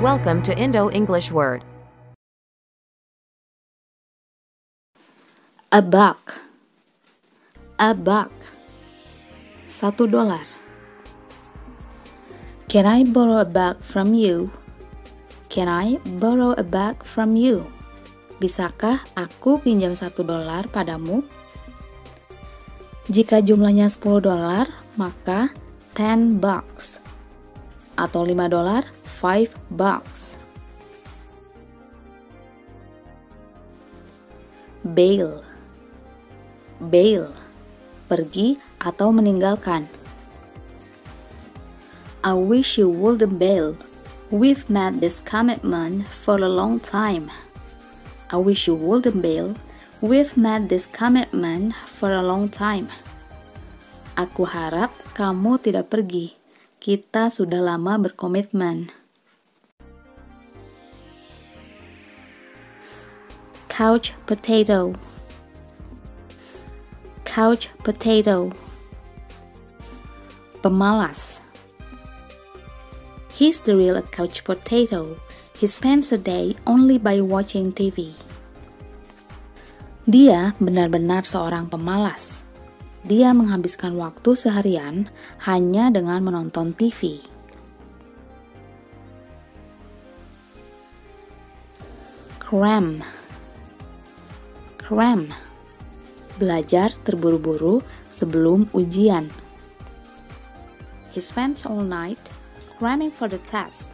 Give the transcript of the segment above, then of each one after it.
Welcome to Indo English Word. A buck. A buck. Satu dolar. Can I borrow a buck from you? Can I borrow a buck from you? Bisakah aku pinjam satu dolar padamu? Jika jumlahnya 10 dolar, maka 10 bucks. Atau 5 dolar, 5 bucks. Bail. Bail. Pergi atau meninggalkan. I wish you wouldn't bail. We've made this commitment for a long time. I wish you wouldn't bail. We've made this commitment for a long time. Aku harap kamu tidak pergi. Kita sudah lama berkomitmen. Couch potato. Couch potato. Pemalas. He's the real couch potato. He spends a day only by watching TV. Dia benar-benar seorang pemalas. Dia menghabiskan waktu seharian hanya dengan menonton TV. Cram Cram Belajar terburu-buru sebelum ujian. He spent all night cramming for the test.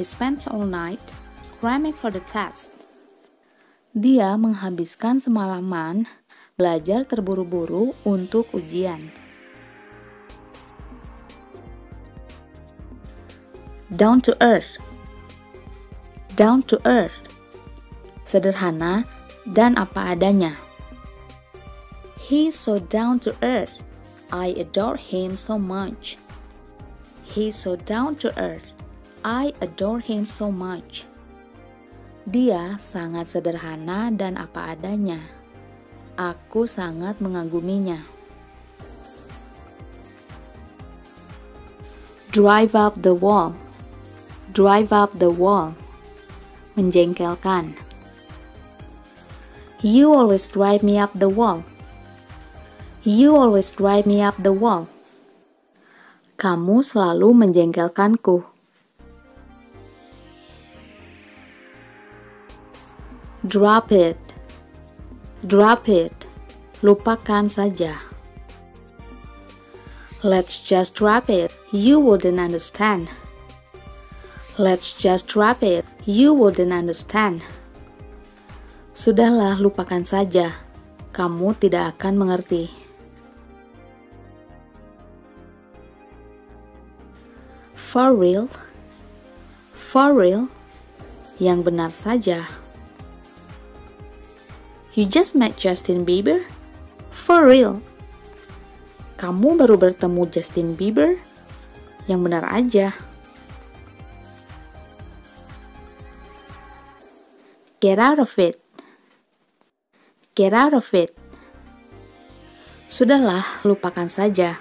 He spent all night cramming for the test. Dia menghabiskan semalaman belajar terburu-buru untuk ujian. Down to earth. Down to earth. Sederhana dan apa adanya. He's so down to earth. I adore him so much. He's so down to earth. I adore him so much. Dia sangat sederhana dan apa adanya. Aku sangat mengaguminya. Drive up the wall. Drive up the wall. Menjengkelkan. You always drive me up the wall. You always drive me up the wall. Kamu selalu menjengkelkanku. Drop it. Drop it. Lupakan saja. Let's just drop it. You wouldn't understand. Let's just drop it. You wouldn't understand. Sudahlah, lupakan saja. Kamu tidak akan mengerti. For real? For real? Yang benar saja. You just met Justin Bieber? For real? Kamu baru bertemu Justin Bieber? Yang benar aja. Get out of it. Get out of it. Sudahlah, lupakan saja.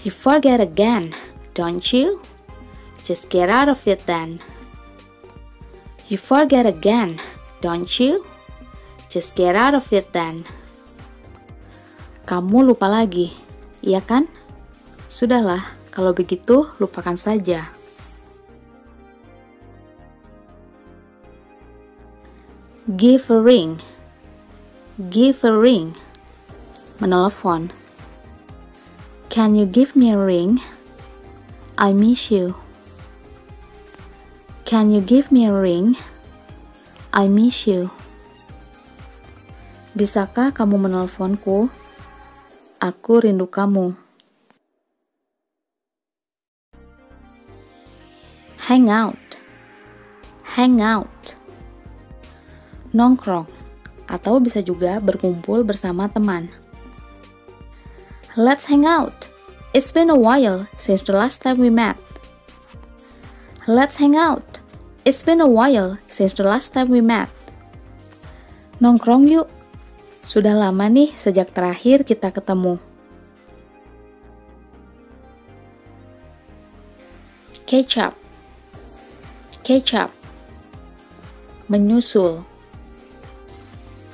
You forget again, don't you? Just get out of it then. You forget again, don't you? Just get out of it then. Kamu lupa lagi, iya kan? Sudahlah, kalau begitu lupakan saja. Give a ring. Give a ring. Menelpon. Can you give me a ring? I miss you. Can you give me a ring? I miss you. Bisakah kamu menelponku? Aku rindu kamu. Hang out. Hang out. Nongkrong atau bisa juga berkumpul bersama teman. Let's hang out. It's been a while since the last time we met. Let's hang out. It's been a while since the last time we met. Nongkrong yuk. Sudah lama nih sejak terakhir kita ketemu. catch up catch up menyusul.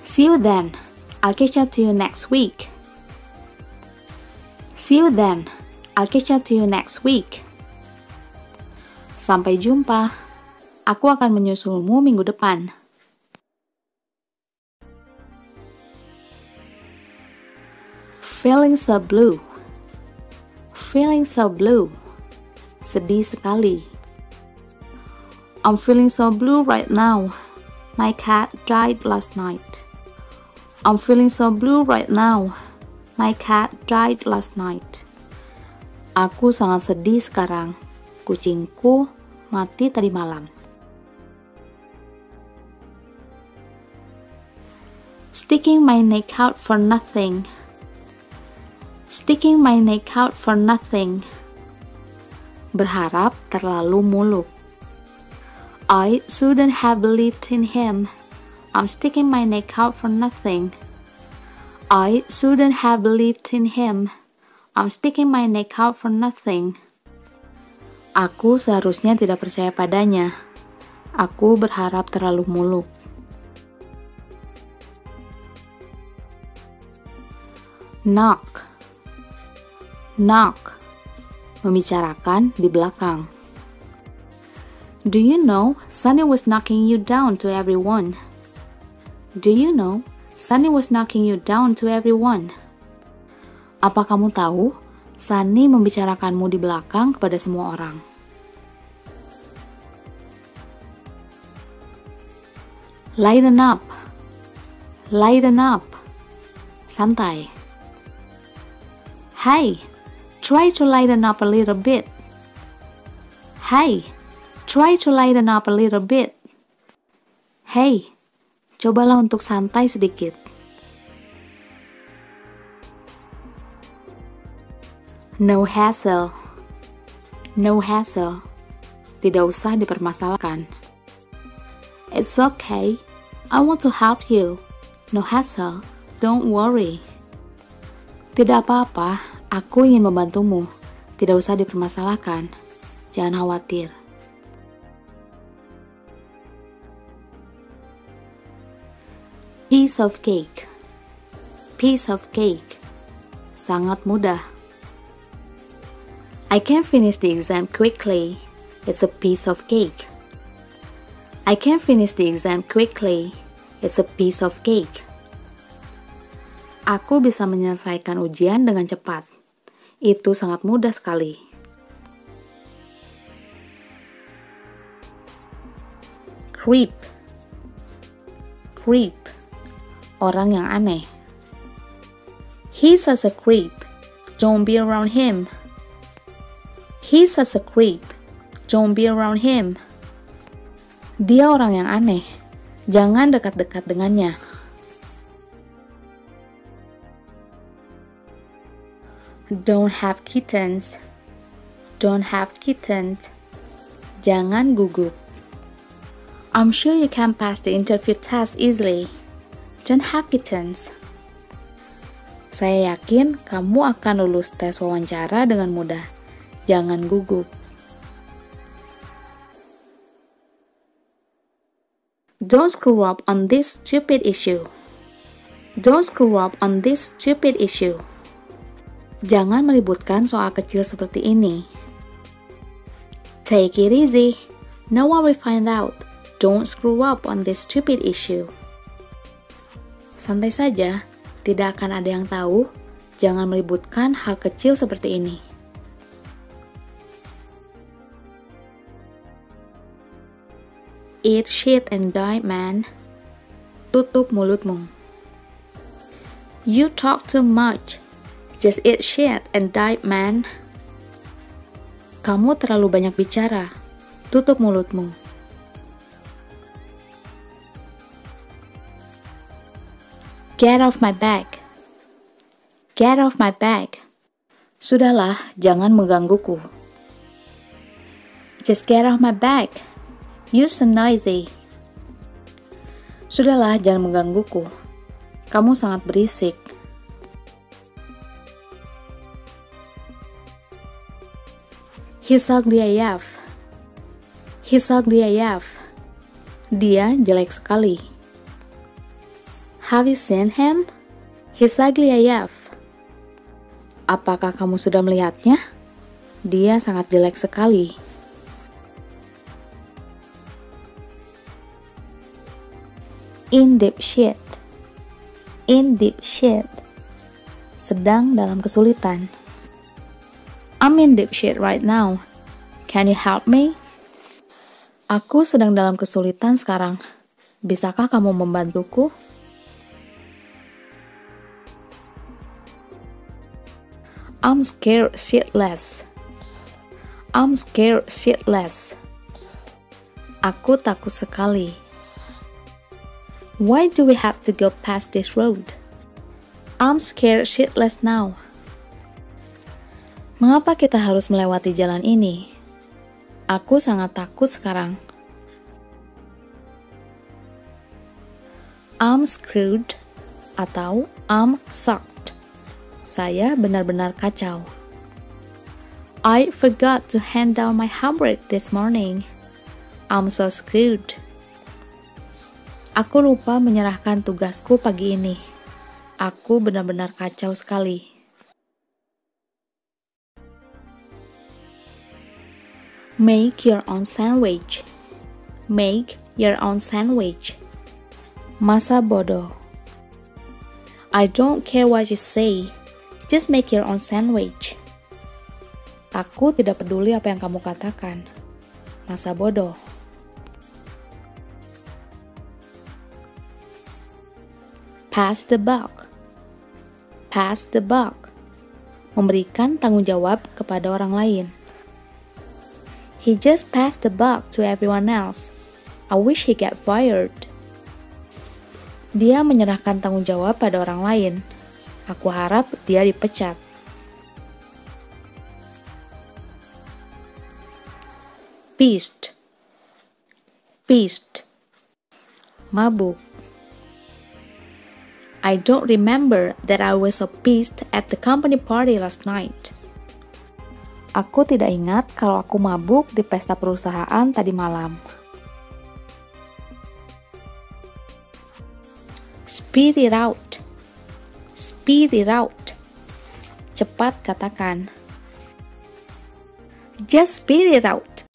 See you then. I'll catch up to you next week. See you then. I'll catch up to you next week. Sampai jumpa aku akan menyusulmu minggu depan feeling so blue feeling so blue sedih sekali I'm feeling so blue right now. My cat died last night. I'm feeling so blue right now. My cat died last night. Aku sangat sedih sekarang. Kucingku mati tadi malam. Sticking my neck out for nothing. Sticking my neck out for nothing. Berharap terlalu muluk. I shouldn't have believed in him. I'm sticking my neck out for nothing. I shouldn't have believed in him. I'm sticking my neck out for nothing. Aku seharusnya tidak percaya padanya. Aku berharap terlalu muluk. Knock. Knock. Membicarakan di belakang. Do you know Sunny was knocking you down to everyone? Do you know Sunny was knocking you down to everyone? Apa kamu tahu Sunny membicarakanmu di belakang kepada semua orang? Lighten up. Lighten up. Santai. Hey, try to lighten up a little bit. Hey, Try to lighten up a little bit. Hey, cobalah untuk santai sedikit. No hassle. No hassle. Tidak usah dipermasalahkan. It's okay. I want to help you. No hassle. Don't worry. Tidak apa-apa, aku ingin membantumu. Tidak usah dipermasalahkan. Jangan khawatir. Piece of cake. Piece of cake. Sangat mudah. I can finish the exam quickly. It's a piece of cake. I can finish the exam quickly. It's a piece of cake. Aku bisa menyelesaikan ujian dengan cepat. Itu sangat mudah sekali. Creep. Creep orang yang aneh. He's such a creep. Don't be around him. He's such a creep. Don't be around him. Dia orang yang aneh. Jangan dekat-dekat dengannya. Don't have kittens. Don't have kittens. Jangan gugup. I'm sure you can pass the interview test easily. Don't have kittens. Saya yakin kamu akan lulus tes wawancara dengan mudah. Jangan gugup. Don't screw up on this stupid issue. Don't screw up on this stupid issue. Jangan meributkan soal kecil seperti ini. Take it easy. No one will find out. Don't screw up on this stupid issue. Santai saja, tidak akan ada yang tahu. Jangan meributkan hal kecil seperti ini. Eat shit and die, man. Tutup mulutmu. You talk too much. Just eat shit and die, man. Kamu terlalu banyak bicara. Tutup mulutmu. Get off my back. Get off my back. Sudahlah, jangan menggangguku. Just get off my back. You're so noisy. Sudahlah, jangan menggangguku. Kamu sangat berisik. Ugly AF. Dia jelek sekali. Have you seen him? AF. Apakah kamu sudah melihatnya? Dia sangat jelek sekali. In deep shit. In deep shit. Sedang dalam kesulitan. I'm in deep shit right now. Can you help me? Aku sedang dalam kesulitan sekarang. Bisakah kamu membantuku? I'm scared shitless. I'm scared shitless. Aku takut sekali. Why do we have to go past this road? I'm scared shitless now. Mengapa kita harus melewati jalan ini? Aku sangat takut sekarang. I'm screwed atau I'm sucked. Saya benar-benar kacau. I forgot to hand down my homework this morning. I'm so screwed. Aku lupa menyerahkan tugasku pagi ini. Aku benar-benar kacau sekali. Make your own sandwich. Make your own sandwich. Masa bodoh. I don't care what you say. Just make your own sandwich. Aku tidak peduli apa yang kamu katakan. Masa bodoh. Pass the buck. Pass the buck. Memberikan tanggung jawab kepada orang lain. He just passed the buck to everyone else. I wish he get fired. Dia menyerahkan tanggung jawab pada orang lain. Aku harap dia dipecat. Beast Beast Mabuk I don't remember that I was a beast at the company party last night. Aku tidak ingat kalau aku mabuk di pesta perusahaan tadi malam. Speed it out. Speed it out. Cepat katakan. Just speed it out.